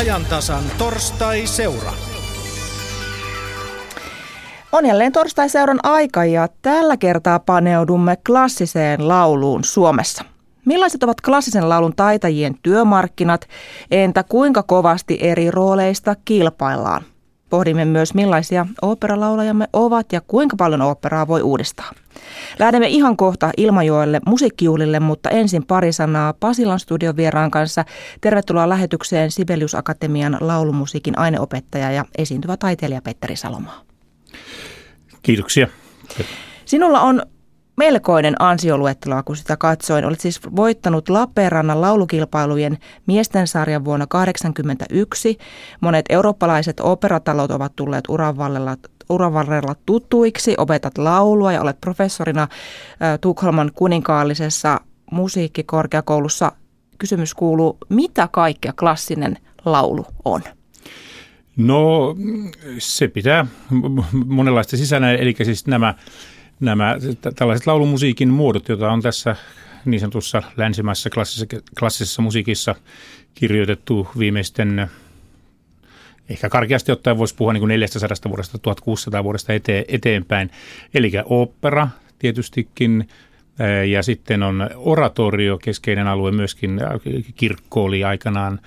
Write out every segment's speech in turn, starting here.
ajantasan torstai-seura. On jälleen torstai-seuran aika ja tällä kertaa paneudumme klassiseen lauluun Suomessa. Millaiset ovat klassisen laulun taitajien työmarkkinat, entä kuinka kovasti eri rooleista kilpaillaan? Pohdimme myös millaisia oopperalaulajamme ovat ja kuinka paljon oopperaa voi uudistaa. Lähdemme ihan kohta Ilmajoelle musiikkijuhlille, mutta ensin pari sanaa Pasilan studion vieraan kanssa. Tervetuloa lähetykseen Sibelius Akatemian laulumusiikin aineopettaja ja esiintyvä taiteilija Petteri Salomaa. Kiitoksia. Sinulla on melkoinen ansioluettelo, kun sitä katsoin. Olet siis voittanut Lappeenrannan laulukilpailujen miesten sarjan vuonna 1981. Monet eurooppalaiset operatalot ovat tulleet uran varrella, uran varrella tutuiksi. Opetat laulua ja olet professorina Tukholman kuninkaallisessa musiikkikorkeakoulussa. Kysymys kuuluu, mitä kaikkea klassinen laulu on? No se pitää monenlaista sisällä, eli siis nämä nämä tällaiset laulumusiikin muodot, joita on tässä niin sanotussa länsimaisessa klassisessa, klassisessa musiikissa kirjoitettu viimeisten ehkä karkeasti ottaen voisi puhua niin kuin 400 vuodesta 1600 vuodesta eteen, eteenpäin. Eli opera tietystikin ja sitten on oratorio, keskeinen alue myöskin, kirkko oli aikanaan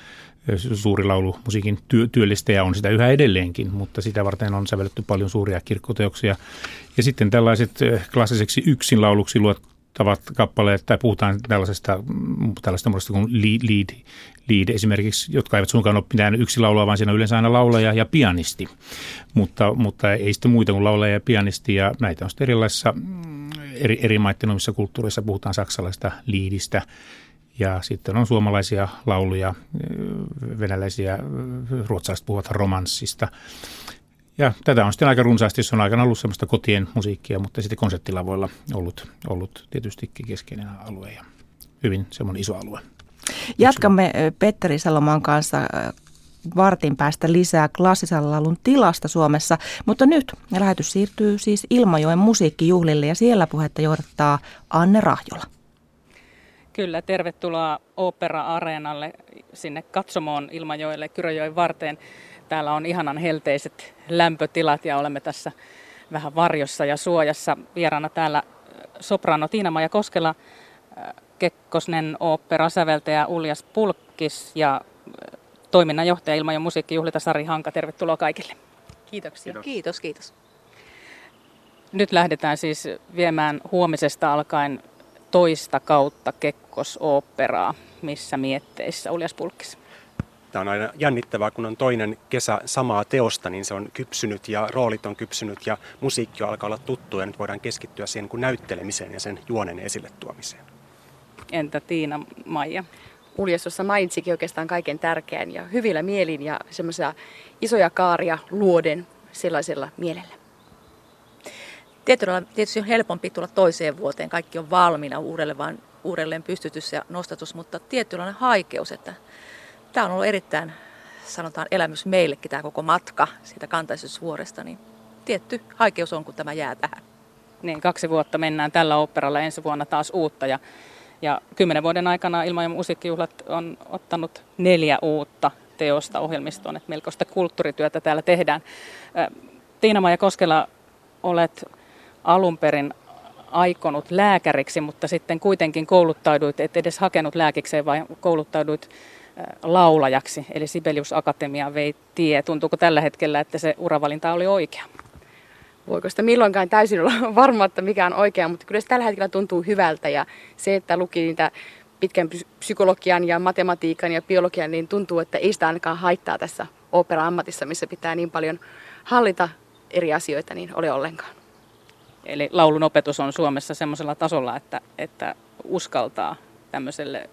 suuri laulu musiikin työ, työllistäjä on sitä yhä edelleenkin, mutta sitä varten on sävelletty paljon suuria kirkkoteoksia. Ja sitten tällaiset eh, klassiseksi yksin lauluksi luottavat kappaleet, tai puhutaan tällaisesta, mm, tällaista muodosta kuin lead, lead, lead esimerkiksi, jotka eivät suinkaan ole mitään yksi laulua, vaan siinä on yleensä aina laulaja ja pianisti. Mutta, mutta ei sitten muita kuin laulaja ja pianisti, ja näitä on sitten erilaisissa mm, eri, eri maiden omissa kulttuureissa, puhutaan saksalaista liidistä, ja sitten on suomalaisia lauluja, venäläisiä, ruotsalaiset puhuvat romanssista. Ja tätä on sitten aika runsaasti, se on aikana ollut semmoista kotien musiikkia, mutta sitten konserttilavoilla ollut, ollut tietystikin keskeinen alue ja hyvin semmoinen iso alue. Jatkamme Petteri Salomaan kanssa vartin päästä lisää klassisen laulun tilasta Suomessa, mutta nyt lähetys siirtyy siis Ilmajoen musiikkijuhlille ja siellä puhetta johdattaa Anne Rahjola. Kyllä, tervetuloa Opera-areenalle sinne katsomoon Ilmajoelle Kyröjoen varteen. Täällä on ihanan helteiset lämpötilat ja olemme tässä vähän varjossa ja suojassa. Vieraana täällä äh, soprano Tiina-Maja Koskela, äh, Kekkosnen opera-säveltäjä Uljas Pulkkis ja äh, toiminnanjohtaja Ilmajoen musiikkijuhlita Sari Hanka. Tervetuloa kaikille. Kiitoksia. Kiitos. kiitos, kiitos. Nyt lähdetään siis viemään huomisesta alkaen toista kautta Kekkos-oopperaa, missä mietteissä Uljas Pulkkis? Tämä on aina jännittävää, kun on toinen kesä samaa teosta, niin se on kypsynyt ja roolit on kypsynyt ja musiikki alkaa olla tuttu ja nyt voidaan keskittyä siihen kuin näyttelemiseen ja sen juonen esille tuomiseen. Entä Tiina Maija? Uljas tuossa mainitsikin oikeastaan kaiken tärkeän ja hyvillä mielin ja semmoisia isoja kaaria luoden sellaisella mielellä. Tietyllä tietysti on helpompi tulla toiseen vuoteen, kaikki on valmiina uudelle, vaan uudelleen pystytys ja nostatus, mutta tietynlainen haikeus, että tämä on ollut erittäin, sanotaan, elämys meillekin tämä koko matka siitä kantaisuusvuoresta, niin tietty haikeus on, kun tämä jää tähän. Niin, kaksi vuotta mennään tällä operalla, ensi vuonna taas uutta ja, ja kymmenen vuoden aikana Ilma- ja musiikkijuhlat on ottanut neljä uutta teosta ohjelmistoon, että melkoista kulttuurityötä täällä tehdään. Tiina-Maija Koskela, olet alun perin aikonut lääkäriksi, mutta sitten kuitenkin kouluttauduit, et edes hakenut lääkikseen, vaan kouluttauduit laulajaksi, eli Sibelius Akatemia vei tie. Tuntuuko tällä hetkellä, että se uravalinta oli oikea? Voiko sitä milloinkaan täysin olla varma, että mikä on oikea, mutta kyllä se tällä hetkellä tuntuu hyvältä ja se, että luki niitä pitkän psykologian ja matematiikan ja biologian, niin tuntuu, että ei sitä ainakaan haittaa tässä opera-ammatissa, missä pitää niin paljon hallita eri asioita, niin ole ollenkaan. Eli laulun opetus on Suomessa semmoisella tasolla, että, että uskaltaa tämmöiselle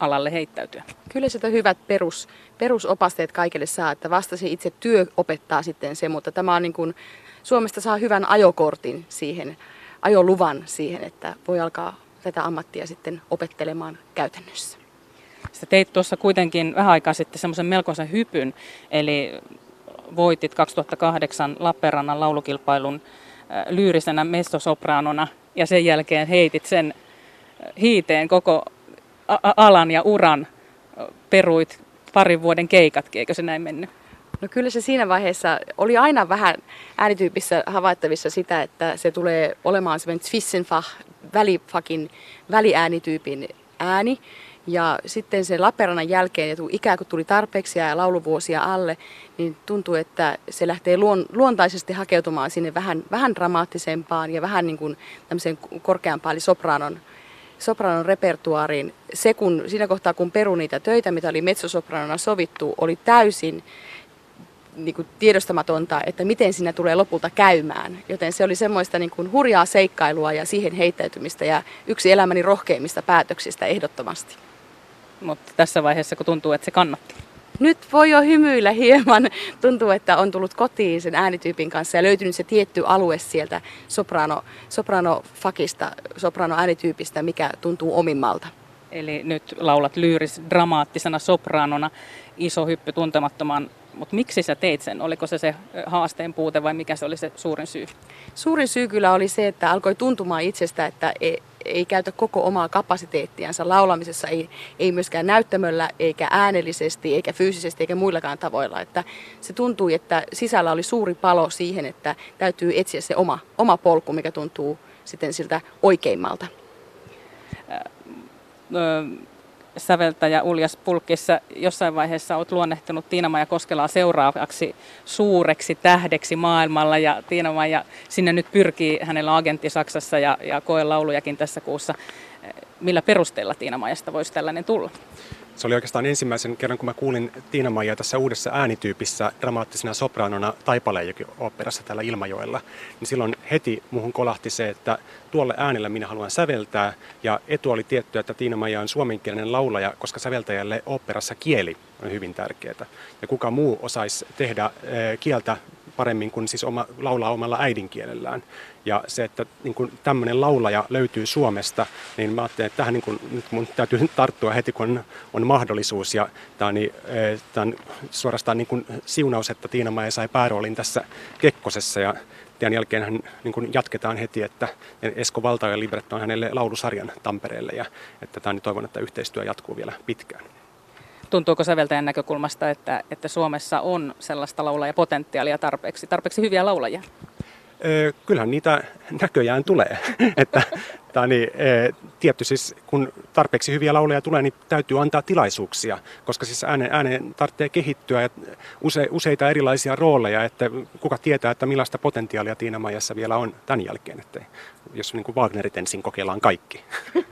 alalle heittäytyä. Kyllä sitä hyvät perus, perusopasteet kaikille saa, että vasta se itse työ opettaa sitten se, mutta tämä on niin kuin, Suomesta saa hyvän ajokortin siihen, ajoluvan siihen, että voi alkaa tätä ammattia sitten opettelemaan käytännössä. Sä teit tuossa kuitenkin vähän aikaa sitten semmoisen melkoisen hypyn, eli voitit 2008 Lappeenrannan laulukilpailun lyyrisenä mestosopranona ja sen jälkeen heitit sen hiiteen koko alan ja uran, peruit parin vuoden keikatkin, eikö se näin mennyt? No kyllä se siinä vaiheessa oli aina vähän äänityypissä havaittavissa sitä, että se tulee olemaan semmoinen Zwischenfach, välifakin, väliäänityypin ääni. Ja sitten sen Lappeenrannan jälkeen, ja ikään kuin tuli tarpeeksi ja lauluvuosia alle, niin tuntuu, että se lähtee luon, luontaisesti hakeutumaan sinne vähän, vähän dramaattisempaan ja vähän niin kuin tämmöiseen korkeampaan, eli sopranon, sopranon repertuaariin. Se, kun, siinä kohtaa kun peru niitä töitä, mitä oli metsosopranona sovittu, oli täysin niin kuin tiedostamatonta, että miten siinä tulee lopulta käymään. Joten se oli semmoista niin kuin hurjaa seikkailua ja siihen heittäytymistä ja yksi elämäni rohkeimmista päätöksistä ehdottomasti. Mutta tässä vaiheessa, kun tuntuu, että se kannatti. Nyt voi jo hymyillä hieman. Tuntuu, että on tullut kotiin sen äänityypin kanssa ja löytynyt se tietty alue sieltä soprano, soprano-fakista, soprano-äänityypistä, mikä tuntuu omimmalta. Eli nyt laulat lyyris dramaattisena sopranona, iso hyppy tuntemattoman mutta miksi sä teit sen? Oliko se se haasteen puute vai mikä se oli se suurin syy? Suurin syy kyllä oli se, että alkoi tuntumaan itsestä, että ei, ei käytä koko omaa kapasiteettiansa laulamisessa, ei, ei myöskään näyttämöllä, eikä äänellisesti, eikä fyysisesti, eikä muillakaan tavoilla. Että se tuntui, että sisällä oli suuri palo siihen, että täytyy etsiä se oma, oma polku, mikä tuntuu sitten siltä oikeimmalta säveltäjä Uljas Pulkissa jossain vaiheessa olet luonnehtunut Tiina-Maija Koskelaa seuraavaksi suureksi tähdeksi maailmalla ja Tiina-Maija sinne nyt pyrkii, hänellä agentti Saksassa ja, ja koe laulujakin tässä kuussa. Millä perusteella Tiina-Maijasta voisi tällainen tulla? Se oli oikeastaan ensimmäisen kerran, kun mä kuulin Tiina Maijaa tässä uudessa äänityypissä dramaattisena sopranona Taipalejoki operassa täällä Ilmajoella, niin silloin heti muuhun kolahti se, että tuolle äänellä minä haluan säveltää. Ja etu oli tietty, että Tiina Maija on suomenkielinen laulaja, koska säveltäjälle operassa kieli on hyvin tärkeää. Ja kuka muu osaisi tehdä eh, kieltä paremmin kuin siis oma, laulaa omalla äidinkielellään. Ja se, että niin kun tämmöinen laulaja löytyy Suomesta, niin mä ajattelin, että tähän niin kun, nyt mun täytyy tarttua heti, kun on, on mahdollisuus. Ja tämä on, niin, eh, tämä on suorastaan niin kun siunaus, että Tiina Maija sai pääroolin tässä Kekkosessa. Ja tämän jälkeen niin kun jatketaan heti, että Esko Valta ja libretto on hänelle laulusarjan Tampereelle. Ja että tämä, niin toivon, että yhteistyö jatkuu vielä pitkään. Tuntuuko säveltäjän näkökulmasta, että, että Suomessa on sellaista laulajapotentiaalia tarpeeksi, tarpeeksi hyviä laulajia? Kyllähän niitä näköjään tulee. että, tai niin, tietty siis, kun tarpeeksi hyviä laulajia tulee, niin täytyy antaa tilaisuuksia, koska siis äänen, äänen tarvitsee kehittyä ja use, useita erilaisia rooleja, että kuka tietää, että millaista potentiaalia Tiina Majassa vielä on tämän jälkeen, että jos niin kuin Wagnerit ensin kokeillaan kaikki.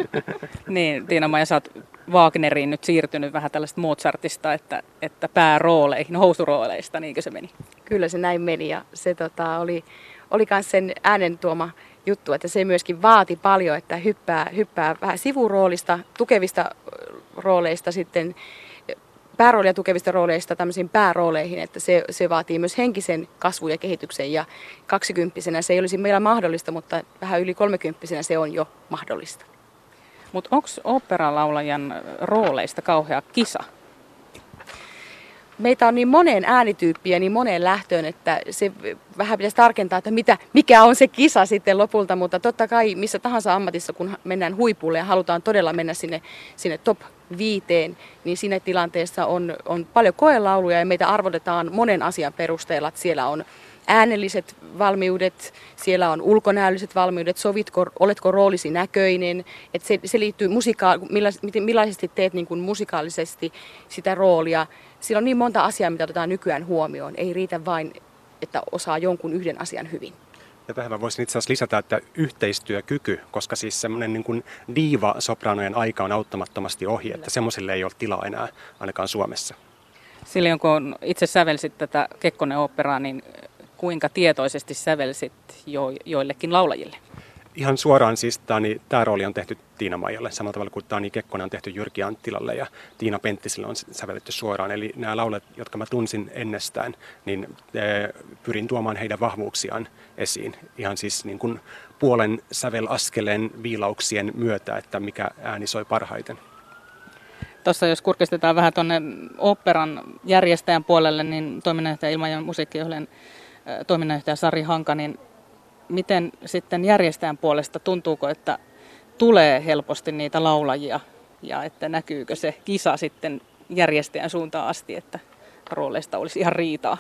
niin, Tiina Maija, sä oot Wagneriin nyt siirtynyt vähän tällaista Mozartista, että, että päärooleihin, housurooleista, niinkö se meni? Kyllä se näin meni ja se tota, oli, oli myös sen äänen tuoma juttu, että se myöskin vaati paljon, että hyppää, hyppää vähän sivuroolista, tukevista rooleista sitten pääroolia tukevista rooleista tämmöisiin päärooleihin, että se, se vaatii myös henkisen kasvun ja kehityksen ja kaksikymppisenä se ei olisi meillä mahdollista, mutta vähän yli kolmekymppisenä se on jo mahdollista. Mutta onko operalaulajan rooleista kauhea kisa? Meitä on niin moneen äänityyppiin ja niin moneen lähtöön, että se vähän pitäisi tarkentaa, että mitä, mikä on se kisa sitten lopulta, mutta totta kai missä tahansa ammatissa, kun mennään huipulle ja halutaan todella mennä sinne, sinne top viiteen, niin siinä tilanteessa on, on paljon koelauluja ja meitä arvotetaan monen asian perusteella, että siellä on äänelliset valmiudet, siellä on ulkonäölliset valmiudet, sovitko, oletko roolisi näköinen, että se, se liittyy musika- millaisesti teet niin kuin musikaalisesti sitä roolia. Siellä on niin monta asiaa, mitä otetaan nykyään huomioon. Ei riitä vain, että osaa jonkun yhden asian hyvin. Ja tähän mä voisin itse asiassa lisätä, että yhteistyökyky, koska siis semmoinen niin diiva-sopranojen aika on auttamattomasti ohi, että semmoiselle ei ole tilaa enää ainakaan Suomessa. Silloin kun itse sävelsit tätä Kekkonen operaa, niin kuinka tietoisesti sävelsit jo, joillekin laulajille? Ihan suoraan siis tani, tämä rooli on tehty Tiina Maijalle, samalla tavalla kuin Tani Kekkonen on tehty Jyrki Anttilalle ja Tiina Penttiselle on sävelletty suoraan. Eli nämä laulet, jotka mä tunsin ennestään, niin pyrin tuomaan heidän vahvuuksiaan esiin. Ihan siis niin kuin puolen sävelaskeleen viilauksien myötä, että mikä ääni soi parhaiten. Tuossa jos kurkistetaan vähän tuonne operan järjestäjän puolelle, niin toiminnanjohtaja Ilma- ja musiikkijohden toiminnanjohtaja Sari Hanka, niin miten sitten järjestäjän puolesta tuntuuko, että tulee helposti niitä laulajia ja että näkyykö se kisa sitten järjestäjän suuntaan asti, että rooleista olisi ihan riitaa?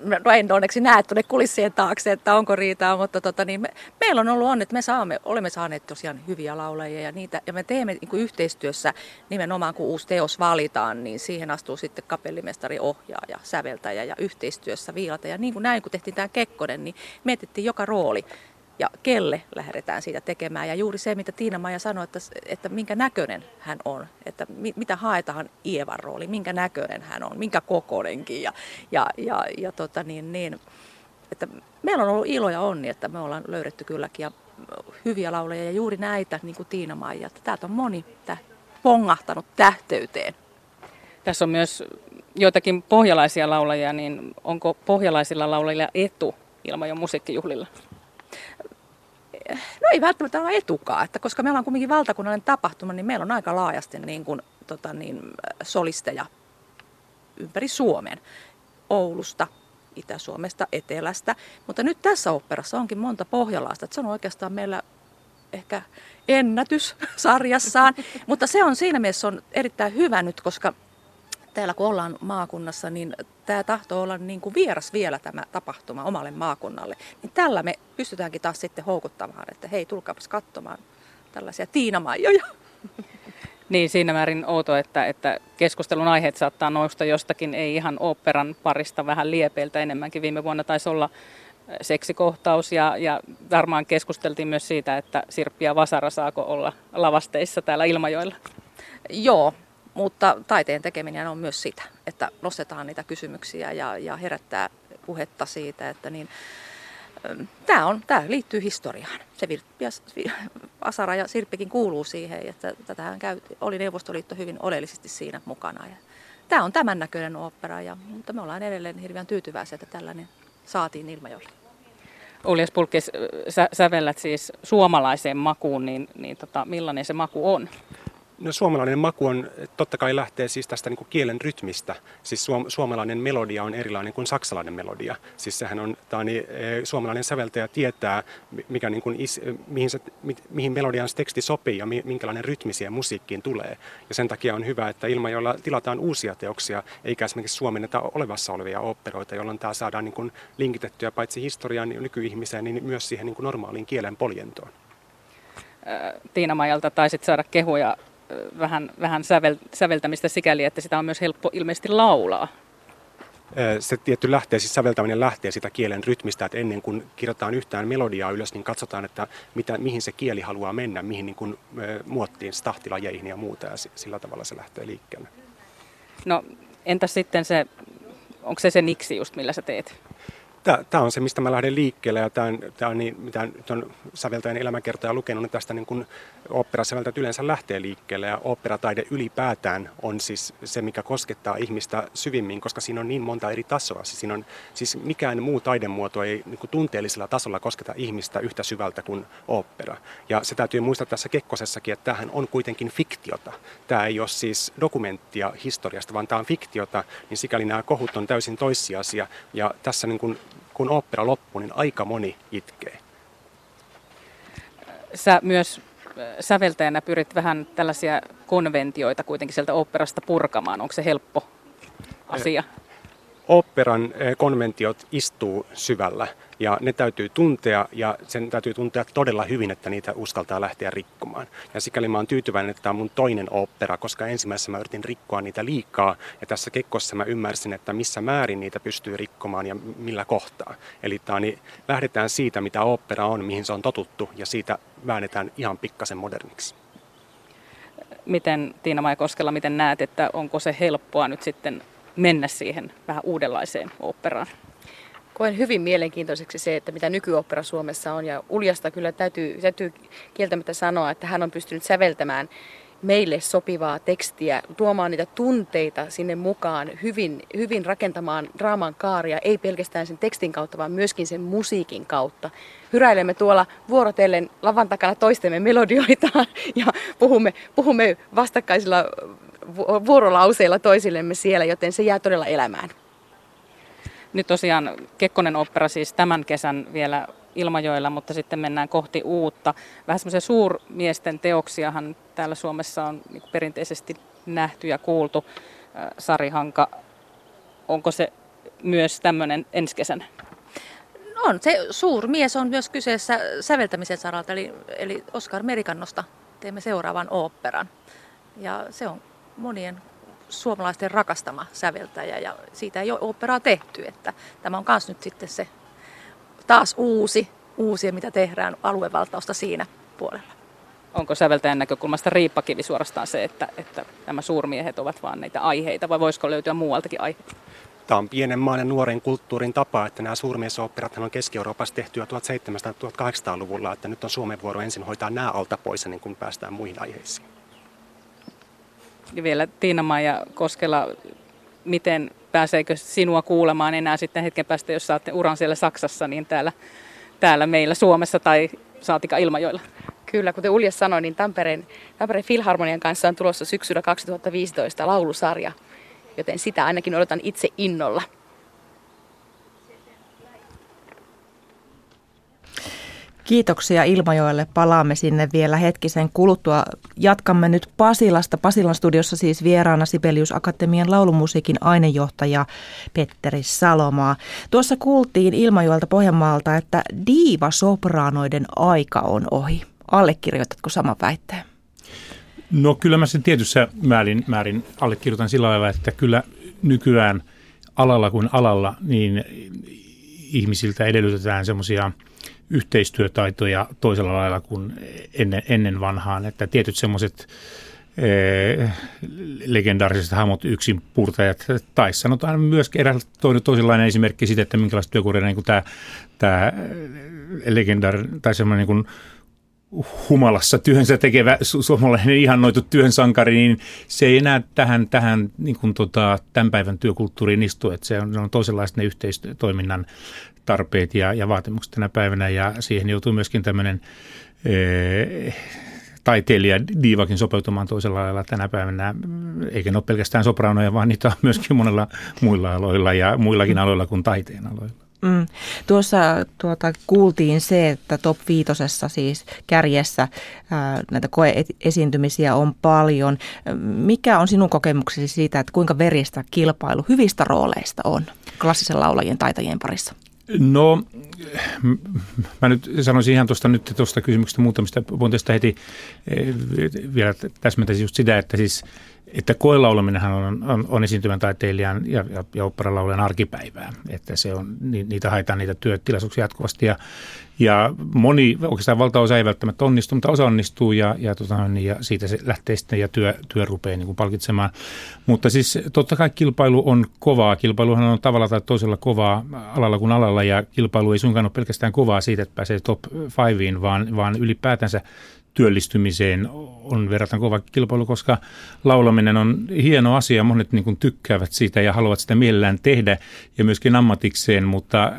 No en onneksi näe tuonne kulissien taakse, että onko riitaa, mutta tota, niin me, meillä on ollut on, että me saamme, olemme saaneet tosiaan hyviä laulajia ja niitä, ja me teemme niin kuin yhteistyössä nimenomaan, kun uusi teos valitaan, niin siihen astuu sitten kapellimestari, ohjaaja, säveltäjä ja yhteistyössä viilata. Ja niin kuin näin, kun tehtiin tämä Kekkonen, niin mietittiin joka rooli ja kelle lähdetään siitä tekemään. Ja juuri se, mitä Tiina-Maija sanoi, että, että minkä näköinen hän on, että mi, mitä haetaan Ievan rooli, minkä näköinen hän on, minkä kokoinenkin. Ja, ja, ja, ja tota niin, niin, että meillä on ollut ilo ja onni, että me ollaan löydetty kylläkin ja hyviä lauleja ja juuri näitä, niin kuin Tiina-Maija, että täältä on moni tä, pongahtanut tähteyteen. Tässä on myös joitakin pohjalaisia laulajia, niin onko pohjalaisilla laulajilla etu Ilmajon musiikkijuhlilla? No ei välttämättä ole etukaa, että koska meillä on kuitenkin valtakunnallinen tapahtuma, niin meillä on aika laajasti niin kuin, tota niin, solisteja ympäri Suomen. Oulusta, Itä-Suomesta, Etelästä. Mutta nyt tässä operassa onkin monta pohjalaista. Että se on oikeastaan meillä ehkä ennätys sarjassaan. Mutta se on siinä mielessä on erittäin hyvä nyt, koska täällä kun ollaan maakunnassa, niin tämä tahtoo olla niin kuin vieras vielä tämä tapahtuma omalle maakunnalle. Niin tällä me pystytäänkin taas sitten houkuttamaan, että hei, tulkaapas katsomaan tällaisia tiinamaijoja. Niin, siinä määrin outo, että, että keskustelun aiheet saattaa nousta jostakin, ei ihan operan parista vähän liepeiltä enemmänkin. Viime vuonna taisi olla seksikohtaus ja, ja varmaan keskusteltiin myös siitä, että Sirppi ja Vasara saako olla lavasteissa täällä Ilmajoilla. Joo, mutta taiteen tekeminen on myös sitä, että nostetaan niitä kysymyksiä ja, ja herättää puhetta siitä, että niin, Tämä, on, tämä liittyy historiaan. Se Virppi ja Asara ja Sirppikin kuuluu siihen, että tätähän käy, oli Neuvostoliitto hyvin oleellisesti siinä mukana. Ja tämä on tämän näköinen opera, ja, mutta me ollaan edelleen hirveän tyytyväisiä, että tällainen saatiin Ilmajolle. Uljas Pulkis, sä sävellät siis suomalaiseen makuun, niin, niin tota, millainen se maku on? No suomalainen maku on, totta kai lähtee siis tästä niin kuin kielen rytmistä. Siis suom, suomalainen melodia on erilainen kuin saksalainen melodia. Siis sehän on, tämä on niin, suomalainen säveltäjä tietää, mikä niin kuin is, mihin, se, mihin melodian teksti sopii ja minkälainen rytmi siihen musiikkiin tulee. Ja sen takia on hyvä, että ilman jolla tilataan uusia teoksia, eikä esimerkiksi suomenneta olevassa olevia operoita, jolloin tämä saadaan niin kuin linkitettyä paitsi historiaan nykyihmiseen, niin myös siihen niin kuin normaaliin kielen poljentoon. Tiina Majalta taisit saada kehuja vähän, vähän sävel, säveltämistä sikäli, että sitä on myös helppo ilmeisesti laulaa. Se tietty lähtee, siis säveltäminen lähtee sitä kielen rytmistä, että ennen kuin kirjoitetaan yhtään melodiaa ylös, niin katsotaan, että mitä, mihin se kieli haluaa mennä, mihin niin kuin, muottiin, tahtilajeihin ja muuta, ja sillä tavalla se lähtee liikkeelle. No entä sitten se, onko se se niksi just, millä sä teet? Tämä on se, mistä mä lähden liikkeelle ja tämä on, niin, mitä on säveltäjän elämäkertoja lukenut, niin tästä niin kuin oopperasäveltäjät yleensä lähtee liikkeelle ja oopperataide ylipäätään on siis se, mikä koskettaa ihmistä syvimmin, koska siinä on niin monta eri tasoa. Siis, siinä on, siis mikään muu taidemuoto ei niin kuin tunteellisella tasolla kosketa ihmistä yhtä syvältä kuin opera. Ja se täytyy muistaa tässä Kekkosessakin, että tämähän on kuitenkin fiktiota. Tämä ei ole siis dokumenttia historiasta, vaan tämä on fiktiota, niin sikäli nämä kohut on täysin toissijaisia. Ja tässä niin kuin kun opera loppuu, niin aika moni itkee. Sä myös äh, säveltäjänä pyrit vähän tällaisia konventioita kuitenkin sieltä operasta purkamaan. Onko se helppo asia? Eh, konventiot istuu syvällä ja ne täytyy tuntea ja sen täytyy tuntea todella hyvin, että niitä uskaltaa lähteä rikkomaan. Ja sikäli mä oon tyytyväinen, että tämä on mun toinen opera, koska ensimmäisessä mä yritin rikkoa niitä liikaa ja tässä kekkossa mä ymmärsin, että missä määrin niitä pystyy rikkomaan ja millä kohtaa. Eli tää niin lähdetään siitä, mitä opera on, mihin se on totuttu ja siitä väännetään ihan pikkasen moderniksi. Miten Tiina Koskela, miten näet, että onko se helppoa nyt sitten mennä siihen vähän uudenlaiseen operaan? koen hyvin mielenkiintoiseksi se, että mitä nykyopera Suomessa on. Ja Uljasta kyllä täytyy, täytyy kieltämättä sanoa, että hän on pystynyt säveltämään meille sopivaa tekstiä, tuomaan niitä tunteita sinne mukaan, hyvin, hyvin rakentamaan draaman kaaria, ei pelkästään sen tekstin kautta, vaan myöskin sen musiikin kautta. Hyräilemme tuolla vuorotellen lavan takana toistemme melodioita ja puhumme, puhumme vastakkaisilla vuorolauseilla toisillemme siellä, joten se jää todella elämään. Nyt tosiaan Kekkonen opera siis tämän kesän vielä Ilmajoilla, mutta sitten mennään kohti uutta. Vähän semmoisia suurmiesten teoksiahan täällä Suomessa on niin perinteisesti nähty ja kuultu. Sari Hanka, onko se myös tämmöinen ensi kesänä? On, se suurmies on myös kyseessä säveltämisen saralta, eli, eli Oskar Merikannosta teemme seuraavan oopperan. Ja se on monien suomalaisten rakastama säveltäjä ja siitä ei ole oopperaa tehty, että tämä on myös nyt sitten se taas uusi, uusi mitä tehdään aluevaltausta siinä puolella. Onko säveltäjän näkökulmasta riippakivi suorastaan se, että, että nämä suurmiehet ovat vain näitä aiheita vai voisiko löytyä muualtakin aiheita? Tämä on pienen maan ja nuoren kulttuurin tapa, että nämä suurmiesoopperat on Keski-Euroopassa tehty jo 1700-1800-luvulla, että nyt on Suomen vuoro ensin hoitaa nämä alta pois ennen kuin päästään muihin aiheisiin. Vielä tiina ja Koskela, miten pääseekö sinua kuulemaan enää sitten hetken päästä, jos saatte uran siellä Saksassa, niin täällä, täällä meillä Suomessa tai saatika Ilmajoilla? Kyllä, kuten Ulja sanoi, niin Tampereen, Tampereen Filharmonian kanssa on tulossa syksyllä 2015 laulusarja, joten sitä ainakin odotan itse innolla. Kiitoksia Ilmajoelle. Palaamme sinne vielä hetkisen kuluttua. Jatkamme nyt Pasilasta. Pasilan studiossa siis vieraana Sibelius Akatemian laulumusiikin ainejohtaja Petteri Salomaa. Tuossa kuultiin Ilmajoelta Pohjanmaalta, että diiva-sopraanoiden aika on ohi. Allekirjoitatko saman väitteen? No kyllä mä sen tietyssä määrin, määrin allekirjoitan sillä lailla, että kyllä nykyään alalla kuin alalla, niin ihmisiltä edellytetään semmoisia yhteistyötaitoja toisella lailla kuin ennen, ennen vanhaan. Että tietyt semmoiset eh, legendaariset hahmot yksin purtajat, tai sanotaan myös toinen toisenlainen esimerkki siitä, että minkälaista työkuria niin tämä, tämä legendaarinen tai semmoinen niin humalassa työnsä tekevä su- suomalainen ihannoitu työnsankari, niin se ei enää tähän, tähän niin kuin tota, tämän päivän työkulttuuriin istu, että se on, on toisenlaiset ne yhteistoiminnan tarpeet ja, ja vaatimukset tänä päivänä ja siihen joutuu myöskin tämmöinen taiteilija diivakin sopeutumaan toisella lailla tänä päivänä, eikä ne ole pelkästään sopranoja, vaan niitä on myöskin monella muilla aloilla ja muillakin aloilla kuin taiteen aloilla. Mm. Tuossa tuota, kuultiin se, että top viitosessa siis kärjessä ää, näitä koeesiintymisiä on paljon. Mikä on sinun kokemuksesi siitä, että kuinka veristä kilpailu hyvistä rooleista on klassisen laulajien taitajien parissa? No, mä nyt sanoisin ihan tuosta nyt tuosta kysymyksestä muutamista pointeista heti eh, vielä täsmentäisin just sitä, että siis että koelaulaminenhan on, on, on esiintyvän taiteilijan ja, ja, ja operalaulajan arkipäivää. Että se on, ni, niitä haetaan niitä työtilaisuuksia jatkuvasti ja, ja moni, oikeastaan valtaosa ei välttämättä onnistu, mutta osa onnistuu ja, ja, tota, niin, ja siitä se lähtee sitten ja työ, työ rupeaa niin kuin palkitsemaan. Mutta siis totta kai kilpailu on kovaa. Kilpailuhan on tavalla tai toisella kovaa alalla kuin alalla ja kilpailu ei suinkaan ole pelkästään kovaa siitä, että pääsee top 5, vaan, vaan ylipäätänsä työllistymiseen on verrattuna kova kilpailu, koska laulaminen on hieno asia. Monet niin kuin tykkäävät siitä ja haluavat sitä mielellään tehdä ja myöskin ammatikseen, mutta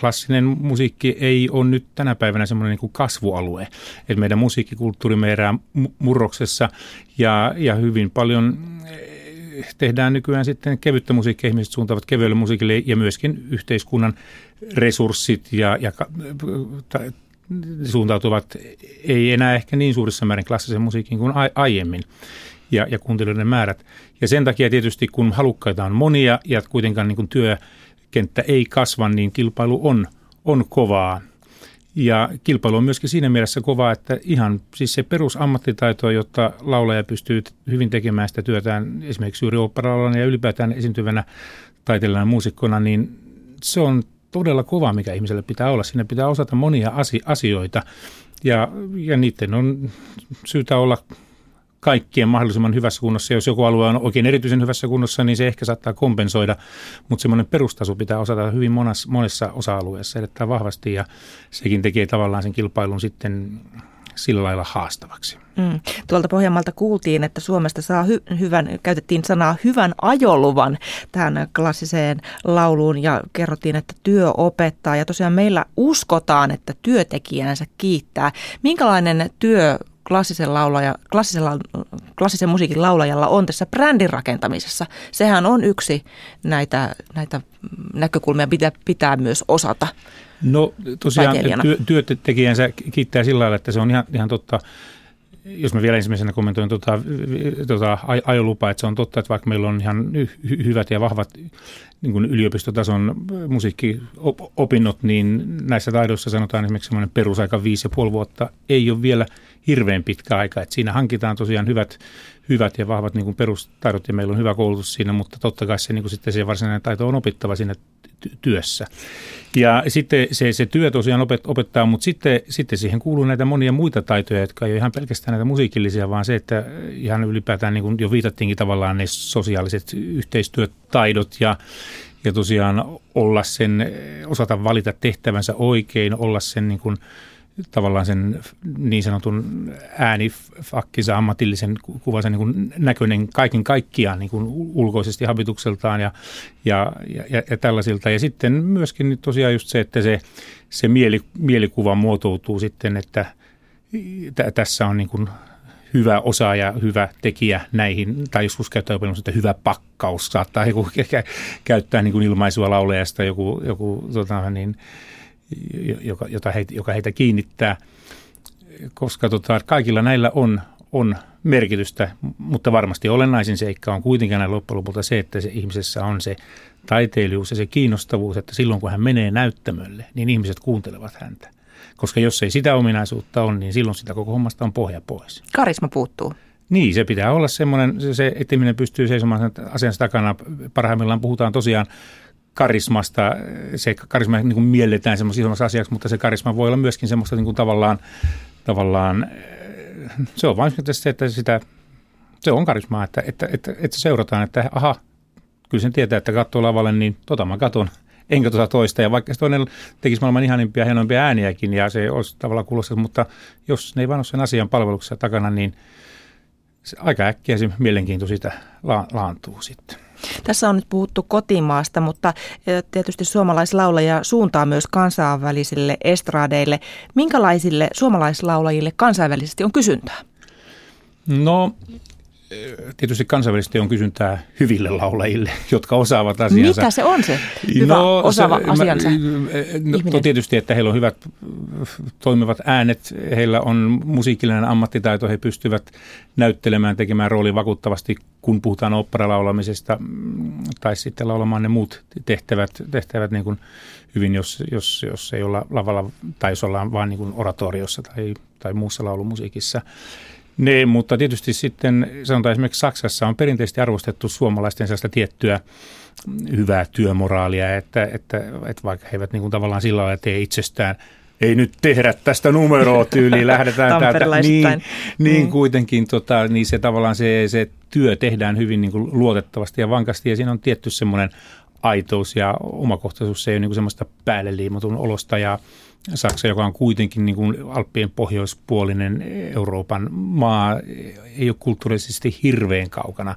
klassinen musiikki ei ole nyt tänä päivänä semmoinen niin kasvualue. Et meidän musiikkikulttuuri meidän murroksessa ja, ja hyvin paljon eh, tehdään nykyään sitten kevyttä musiikkia, ihmiset suuntaavat kevyelle musiikille ja myöskin yhteiskunnan resurssit ja, ja suuntautuvat ei enää ehkä niin suurissa määrin klassisen musiikin kuin aiemmin ja, ja kuuntelijoiden määrät. Ja sen takia tietysti kun halukkaita on monia ja kuitenkaan niin kuin työkenttä ei kasva, niin kilpailu on, on kovaa. Ja kilpailu on myöskin siinä mielessä kovaa, että ihan siis se perusammattitaito, jotta laulaja pystyy hyvin tekemään sitä työtään esimerkiksi juuri ja ylipäätään esiintyvänä taiteilijana muusikkona, niin se on todella kova, mikä ihmiselle pitää olla. Sinne pitää osata monia asioita ja, ja niiden on syytä olla kaikkien mahdollisimman hyvässä kunnossa. Jos joku alue on oikein erityisen hyvässä kunnossa, niin se ehkä saattaa kompensoida, mutta semmoinen perustaso pitää osata hyvin monessa, monessa osa-alueessa erittäin vahvasti ja sekin tekee tavallaan sen kilpailun sitten sillä lailla haastavaksi. Mm. Tuolta Pohjanmaalta kuultiin, että Suomesta saa hy- hyvän, käytettiin sanaa hyvän ajoluvan tähän klassiseen lauluun ja kerrottiin, että työ opettaa. Ja tosiaan meillä uskotaan, että työtekijänsä kiittää. Minkälainen työ klassisen, laulaja, klassisen, klassisen musiikin laulajalla on tässä brändin rakentamisessa? Sehän on yksi näitä, näitä näkökulmia, pitää, pitää myös osata. No tosiaan työ, työtekijänsä kiittää sillä lailla, että se on ihan, ihan totta jos mä vielä ensimmäisenä kommentoin tuota, tuota ajolupaa, että se on totta, että vaikka meillä on ihan hy- hyvät ja vahvat niin kuin yliopistotason musiikkiopinnot, niin näissä taidoissa sanotaan esimerkiksi semmoinen perusaika viisi ja puoli vuotta ei ole vielä hirveän pitkä aika. Että siinä hankitaan tosiaan hyvät, hyvät ja vahvat niin perustaidot ja meillä on hyvä koulutus siinä, mutta totta kai se, niin kuin sitten se varsinainen taito on opittava siinä työssä. Ja sitten se, se työ tosiaan opet, opettaa, mutta sitten, sitten siihen kuuluu näitä monia muita taitoja, jotka ei ole ihan pelkästään näitä musiikillisia, vaan se, että ihan ylipäätään niin kuin jo viitattiinkin tavallaan ne sosiaaliset yhteistyötaidot ja, ja tosiaan olla sen, osata valita tehtävänsä oikein, olla sen niin kuin – tavallaan sen niin sanotun äänifakkinsa ammatillisen kuvansa niin kuin näköinen kaiken kaikkiaan niin kuin ulkoisesti habitukseltaan ja, ja, ja, ja tällaisilta. Ja sitten myöskin nyt tosiaan just se, että se, se mieli, mielikuva muotoutuu sitten, että t- tässä on niin kuin hyvä osaaja, hyvä tekijä näihin, tai joskus käyttää jopa että hyvä pakkaus, saattaa joku käyttää niin kuin ilmaisua laulajasta, joku, joku tota, niin, joka, jota heitä, joka heitä kiinnittää, koska tota, kaikilla näillä on, on merkitystä, mutta varmasti olennaisin seikka on kuitenkin näin loppujen lopulta se, että se ihmisessä on se taiteilijuus ja se kiinnostavuus, että silloin kun hän menee näyttämölle, niin ihmiset kuuntelevat häntä. Koska jos ei sitä ominaisuutta ole, niin silloin sitä koko hommasta on pohja pois. Karisma puuttuu. Niin, se pitää olla semmoinen, se, että ihminen pystyy seisomaan asiansa takana. Parhaimmillaan puhutaan tosiaan karismasta. Se karisma niin kuin mielletään semmoisessa isommassa asiaksi, mutta se karisma voi olla myöskin semmoista niin kuin tavallaan, tavallaan, se on vain se, että sitä, se on karismaa, että, että, että, että seurataan, että aha, kyllä sen tietää, että katsoo lavalle, niin tota mä katon, enkä tota toista. Ja vaikka se toinen tekisi maailman ihanimpia, hienoimpia ääniäkin ja se olisi tavallaan kuulostaa, mutta jos ne ei vaan ole sen asian palveluksessa takana, niin se aika äkkiä se mielenkiinto siitä la- laantuu sitten. Tässä on nyt puhuttu kotimaasta, mutta tietysti suomalaislaulaja suuntaa myös kansainvälisille estradeille. Minkälaisille suomalaislaulajille kansainvälisesti on kysyntää? No tietysti kansainvälisesti on kysyntää hyville laulajille, jotka osaavat asiansa. Mitä se on se hyvä no, osaava se, asiansa no, no, tietysti, että heillä on hyvät toimivat äänet, heillä on musiikillinen ammattitaito, he pystyvät näyttelemään, tekemään roolin vakuuttavasti, kun puhutaan operalaulamisesta mm, tai sitten laulamaan ne muut tehtävät, tehtävät niin kuin hyvin, jos, jos, jos ei olla lavalla tai jos ollaan vain niin oratoriossa tai, tai muussa laulumusiikissa. Ne, mutta tietysti sitten sanotaan esimerkiksi Saksassa on perinteisesti arvostettu suomalaisten sellaista tiettyä hyvää työmoraalia, että, että, että vaikka he eivät niin kuin tavallaan sillä lailla tee itsestään ei nyt tehdä tästä numeroa tyyliin, lähdetään täältä. Niin, niin mm. kuitenkin tota, niin se tavallaan se, se työ tehdään hyvin niin kuin luotettavasti ja vankasti ja siinä on tietty semmoinen aitous ja omakohtaisuus, se ei ole niin kuin semmoista päälle liimatun olosta ja Saksa, joka on kuitenkin niin kuin Alppien pohjoispuolinen Euroopan maa, ei ole kulttuurisesti hirveän kaukana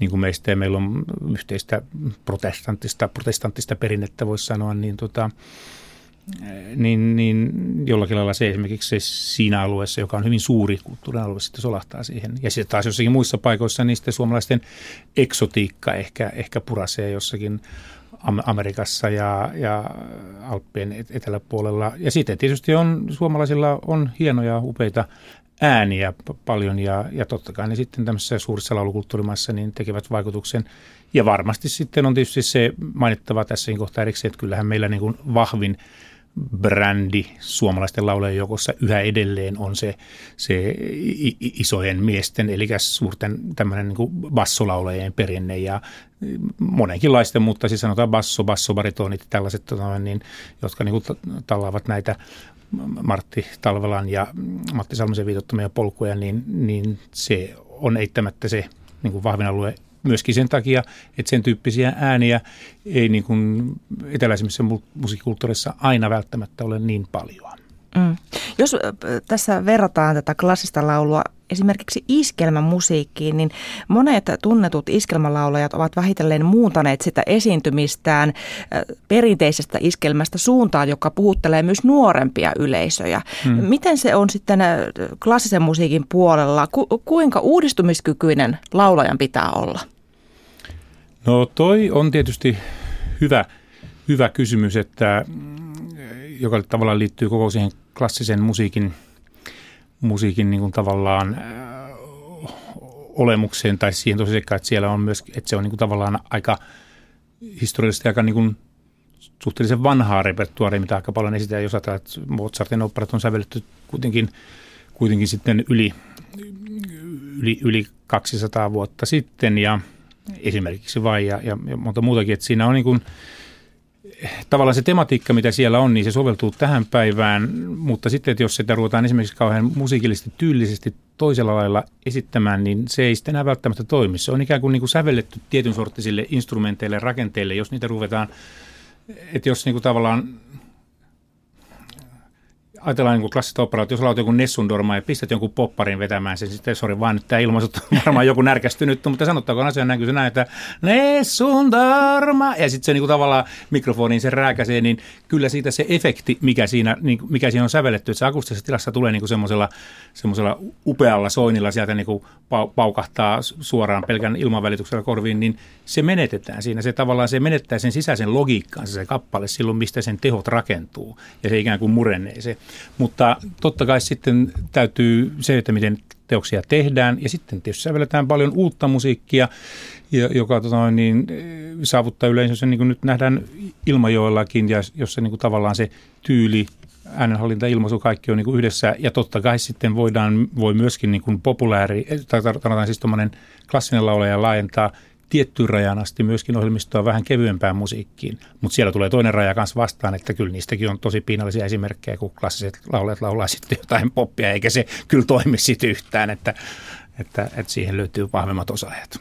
niin kuin meistä ja meillä on yhteistä protestanttista, protestanttista perinnettä, voisi sanoa, niin, tota, niin, niin jollakin lailla se esimerkiksi se siinä alueessa, joka on hyvin suuri kulttuurinen alue, sitten solahtaa siihen. Ja sitten taas jossakin muissa paikoissa, niin sitten suomalaisten eksotiikka ehkä, ehkä purasee jossakin Amerikassa ja, ja Alppien eteläpuolella. Ja sitten tietysti on, suomalaisilla on hienoja, upeita ääniä paljon ja, ja totta kai ne sitten tämmöisessä suurissa laulukulttuurimaissa niin tekevät vaikutuksen. Ja varmasti sitten on tietysti se mainittava tässä kohtaa erikseen, että kyllähän meillä niin kuin vahvin brändi suomalaisten laulajien joukossa yhä edelleen on se, se isojen miesten, eli suurten tämmöinen niin bassolaulajien perinne ja monenkinlaisten, mutta siis sanotaan basso, bassobaritonit, tällaiset, tota, niin, jotka niin tallaavat näitä Martti Talvelan ja Matti Salmisen viitottamia polkuja, niin, niin se on eittämättä se niin vahvin alue myöskin sen takia, että sen tyyppisiä ääniä ei niin kuin eteläisemmissä musiikkikulttuurissa aina välttämättä ole niin paljon. Mm. Jos tässä verrataan tätä klassista laulua esimerkiksi iskelmämusiikkiin, niin monet tunnetut iskelmälaulajat ovat vähitellen muuntaneet sitä esiintymistään perinteisestä iskelmästä suuntaan, joka puhuttelee myös nuorempia yleisöjä. Hmm. Miten se on sitten klassisen musiikin puolella? Ku, kuinka uudistumiskykyinen laulajan pitää olla? No toi on tietysti hyvä, hyvä kysymys, että, mm, joka tavallaan liittyy koko siihen klassisen musiikin, musiikin niin kuin tavallaan äh, olemukseen tai siihen tosiaan, että siellä on myös, että se on niin kuin tavallaan aika historiallisesti aika niin kuin suhteellisen vanhaa repertuaaria, mitä aika paljon esitetään, jos ajatellaan, että Mozartin operat on sävelletty kuitenkin, kuitenkin sitten yli, yli, yli 200 vuotta sitten ja esimerkiksi vain ja, ja, ja monta muutakin, että siinä on niin kuin, tavallaan se tematiikka, mitä siellä on, niin se soveltuu tähän päivään, mutta sitten, että jos sitä ruvetaan esimerkiksi kauhean musiikillisesti tyylisesti toisella lailla esittämään, niin se ei sitten enää välttämättä toimi. Se on ikään kuin, niin kuin sävelletty tietyn sorttisille instrumenteille, rakenteille, jos niitä ruvetaan, että jos niin kuin tavallaan ajatellaan niin klassista operaa, että jos lautat joku Nessundorma ja pistät jonkun popparin vetämään sen, sitten sori vaan nyt tämä ilmaisu on varmaan joku närkästynyt, mutta sanottaako asian kun se näin, että Nessundorma, ja sitten se niin kuin tavallaan mikrofoniin se rääkäsee, niin kyllä siitä se efekti, mikä siinä, niin, mikä siinä on sävelletty, että se akustisessa tilassa tulee niin kuin semmoisella, semmoisella upealla soinnilla sieltä niin kuin paukahtaa suoraan pelkän ilmanvälityksellä korviin, niin se menetetään siinä. Se tavallaan se menettää sen sisäisen logiikkaan se kappale silloin, mistä sen tehot rakentuu, ja se ikään kuin murenee se. Mutta totta kai sitten täytyy se, että miten teoksia tehdään. Ja sitten tietysti sävelletään paljon uutta musiikkia, joka tota, niin, saavuttaa yleensä, niin kuin nyt nähdään Ilmajoellakin, ja jossa niin kuin tavallaan se tyyli, äänenhallinta, ilmaisu, kaikki on niin kuin yhdessä. Ja totta kai sitten voidaan, voi myöskin niin kuin populääri, tai tarkoitan siis klassinen laulaja laajentaa tiettyyn rajan asti myöskin ohjelmistoa vähän kevyempään musiikkiin. Mutta siellä tulee toinen raja kanssa vastaan, että kyllä niistäkin on tosi piinallisia esimerkkejä, kun klassiset laulajat laulaa sitten jotain poppia, eikä se kyllä toimi sitten yhtään, että, että, että siihen löytyy vahvemmat osaajat.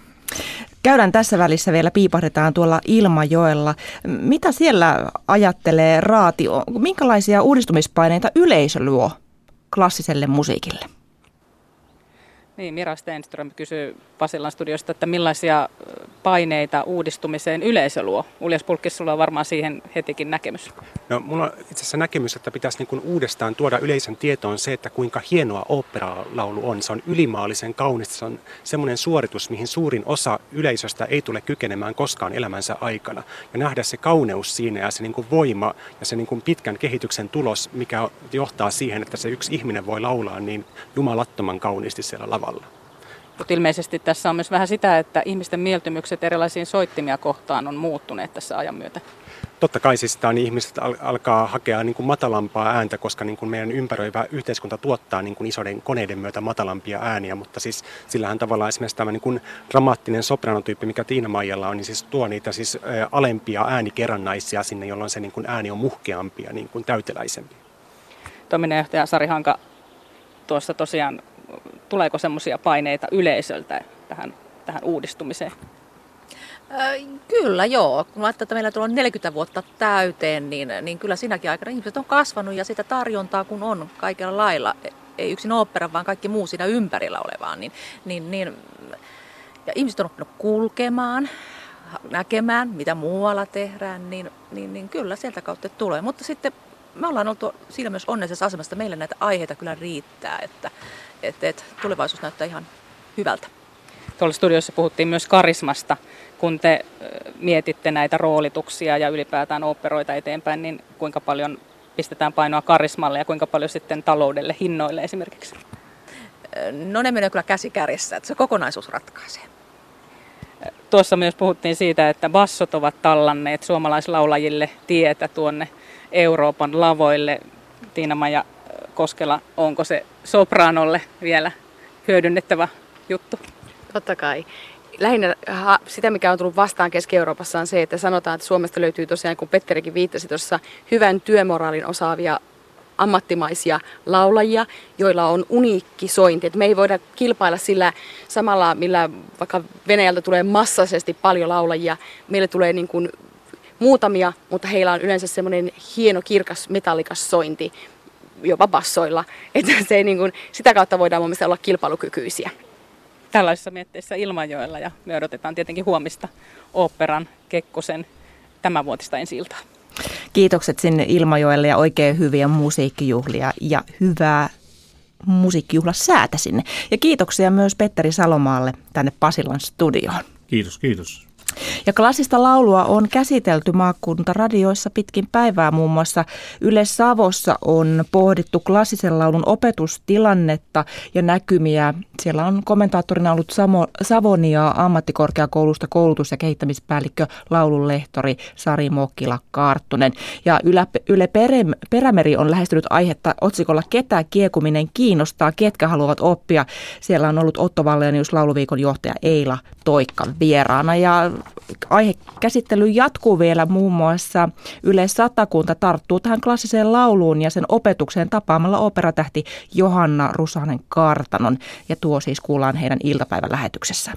Käydään tässä välissä vielä, piipahdetaan tuolla Ilmajoella. Mitä siellä ajattelee Raati? Minkälaisia uudistumispaineita yleisö luo klassiselle musiikille? Niin, Mira Stenström kysyy Pasilan studiosta, että millaisia paineita uudistumiseen yleisö luo. Uljas Pulkkis, sulla on varmaan siihen hetikin näkemys. No, mulla on itse asiassa näkemys, että pitäisi niin kuin uudestaan tuoda yleisön tietoon se, että kuinka hienoa oopperalaulu on. Se on ylimaallisen kaunista, se on semmoinen suoritus, mihin suurin osa yleisöstä ei tule kykenemään koskaan elämänsä aikana. Ja nähdä se kauneus siinä ja se niin kuin voima ja se niin kuin pitkän kehityksen tulos, mikä johtaa siihen, että se yksi ihminen voi laulaa niin jumalattoman kauniisti siellä lavalla tavalla. Mutta ilmeisesti tässä on myös vähän sitä, että ihmisten mieltymykset erilaisiin soittimia kohtaan on muuttuneet tässä ajan myötä. Totta kai siis tämä, niin ihmiset al- alkaa hakea niin kuin matalampaa ääntä, koska niin kuin meidän ympäröivä yhteiskunta tuottaa niin kuin isoiden koneiden myötä matalampia ääniä, mutta siis sillähän tavallaan esimerkiksi tämä niin kuin dramaattinen sopranotyyppi, mikä Tiina Maijalla on, niin siis tuo niitä siis alempia äänikerrannaisia sinne, jolloin se niin kuin ääni on muhkeampi ja niin kuin täyteläisempi. Toiminnanjohtaja Sari Hanka tuossa tosiaan tuleeko semmoisia paineita yleisöltä tähän, tähän uudistumiseen? Kyllä joo. Kun ajattelee, että meillä tulee 40 vuotta täyteen, niin, niin kyllä siinäkin aikana ihmiset on kasvanut ja sitä tarjontaa kun on kaikella lailla, ei yksin opera, vaan kaikki muu siinä ympärillä olevaan, niin, niin, niin ja ihmiset on oppinut kulkemaan, näkemään, mitä muualla tehdään, niin, niin, niin kyllä sieltä kautta tulee. Mutta sitten me ollaan oltu siinä myös onnellisessa asemassa, että meillä näitä aiheita kyllä riittää, että, että, että tulevaisuus näyttää ihan hyvältä. Tuolla studiossa puhuttiin myös karismasta. Kun te mietitte näitä roolituksia ja ylipäätään operoita eteenpäin, niin kuinka paljon pistetään painoa karismalle ja kuinka paljon sitten taloudelle, hinnoille esimerkiksi? No ne menee kyllä käsi kädessä, että se kokonaisuus ratkaisee. Tuossa myös puhuttiin siitä, että bassot ovat tallanneet suomalaislaulajille tietä tuonne Euroopan lavoille. Tiina-Maja Koskela, onko se sopranolle vielä hyödynnettävä juttu? Totta kai. Lähinnä sitä, mikä on tullut vastaan Keski-Euroopassa on se, että sanotaan, että Suomesta löytyy tosiaan, kun Petterikin viittasi tuossa, hyvän työmoraalin osaavia ammattimaisia laulajia, joilla on uniikki sointi. Et me ei voida kilpailla sillä samalla, millä vaikka Venäjältä tulee massaisesti paljon laulajia. Meille tulee niin kuin muutamia, mutta heillä on yleensä semmoinen hieno, kirkas, metallikas sointi, jopa bassoilla. Että se ei niin kuin, sitä kautta voidaan mun mielestä olla kilpailukykyisiä. Tällaisessa mietteissä Ilmajoella ja me odotetaan tietenkin huomista oopperan Kekkosen tämänvuotista ensi iltaa. Kiitokset sinne Ilmajoelle ja oikein hyviä musiikkijuhlia ja hyvää musiikkijuhlasäätä sinne. Ja kiitoksia myös Petteri Salomaalle tänne Pasilan studioon. Kiitos, kiitos. Ja klassista laulua on käsitelty maakuntaradioissa pitkin päivää. Muun muassa Yle Savossa on pohdittu klassisen laulun opetustilannetta ja näkymiä. Siellä on kommentaattorina ollut Samo, Savonia ammattikorkeakoulusta koulutus- ja kehittämispäällikkö laulunlehtori Sari Mokkila Kaarttunen. Ja Yle, Yle Perämeri on lähestynyt aihetta otsikolla Ketä kiekuminen kiinnostaa, ketkä haluavat oppia. Siellä on ollut Otto Vallenius lauluviikon johtaja Eila Toikka vieraana ja aihekäsittely jatkuu vielä muun muassa Yle Satakunta tarttuu tähän klassiseen lauluun ja sen opetukseen tapaamalla operatähti Johanna Rusanen Kartanon ja tuo siis kuullaan heidän iltapäivän lähetyksessä.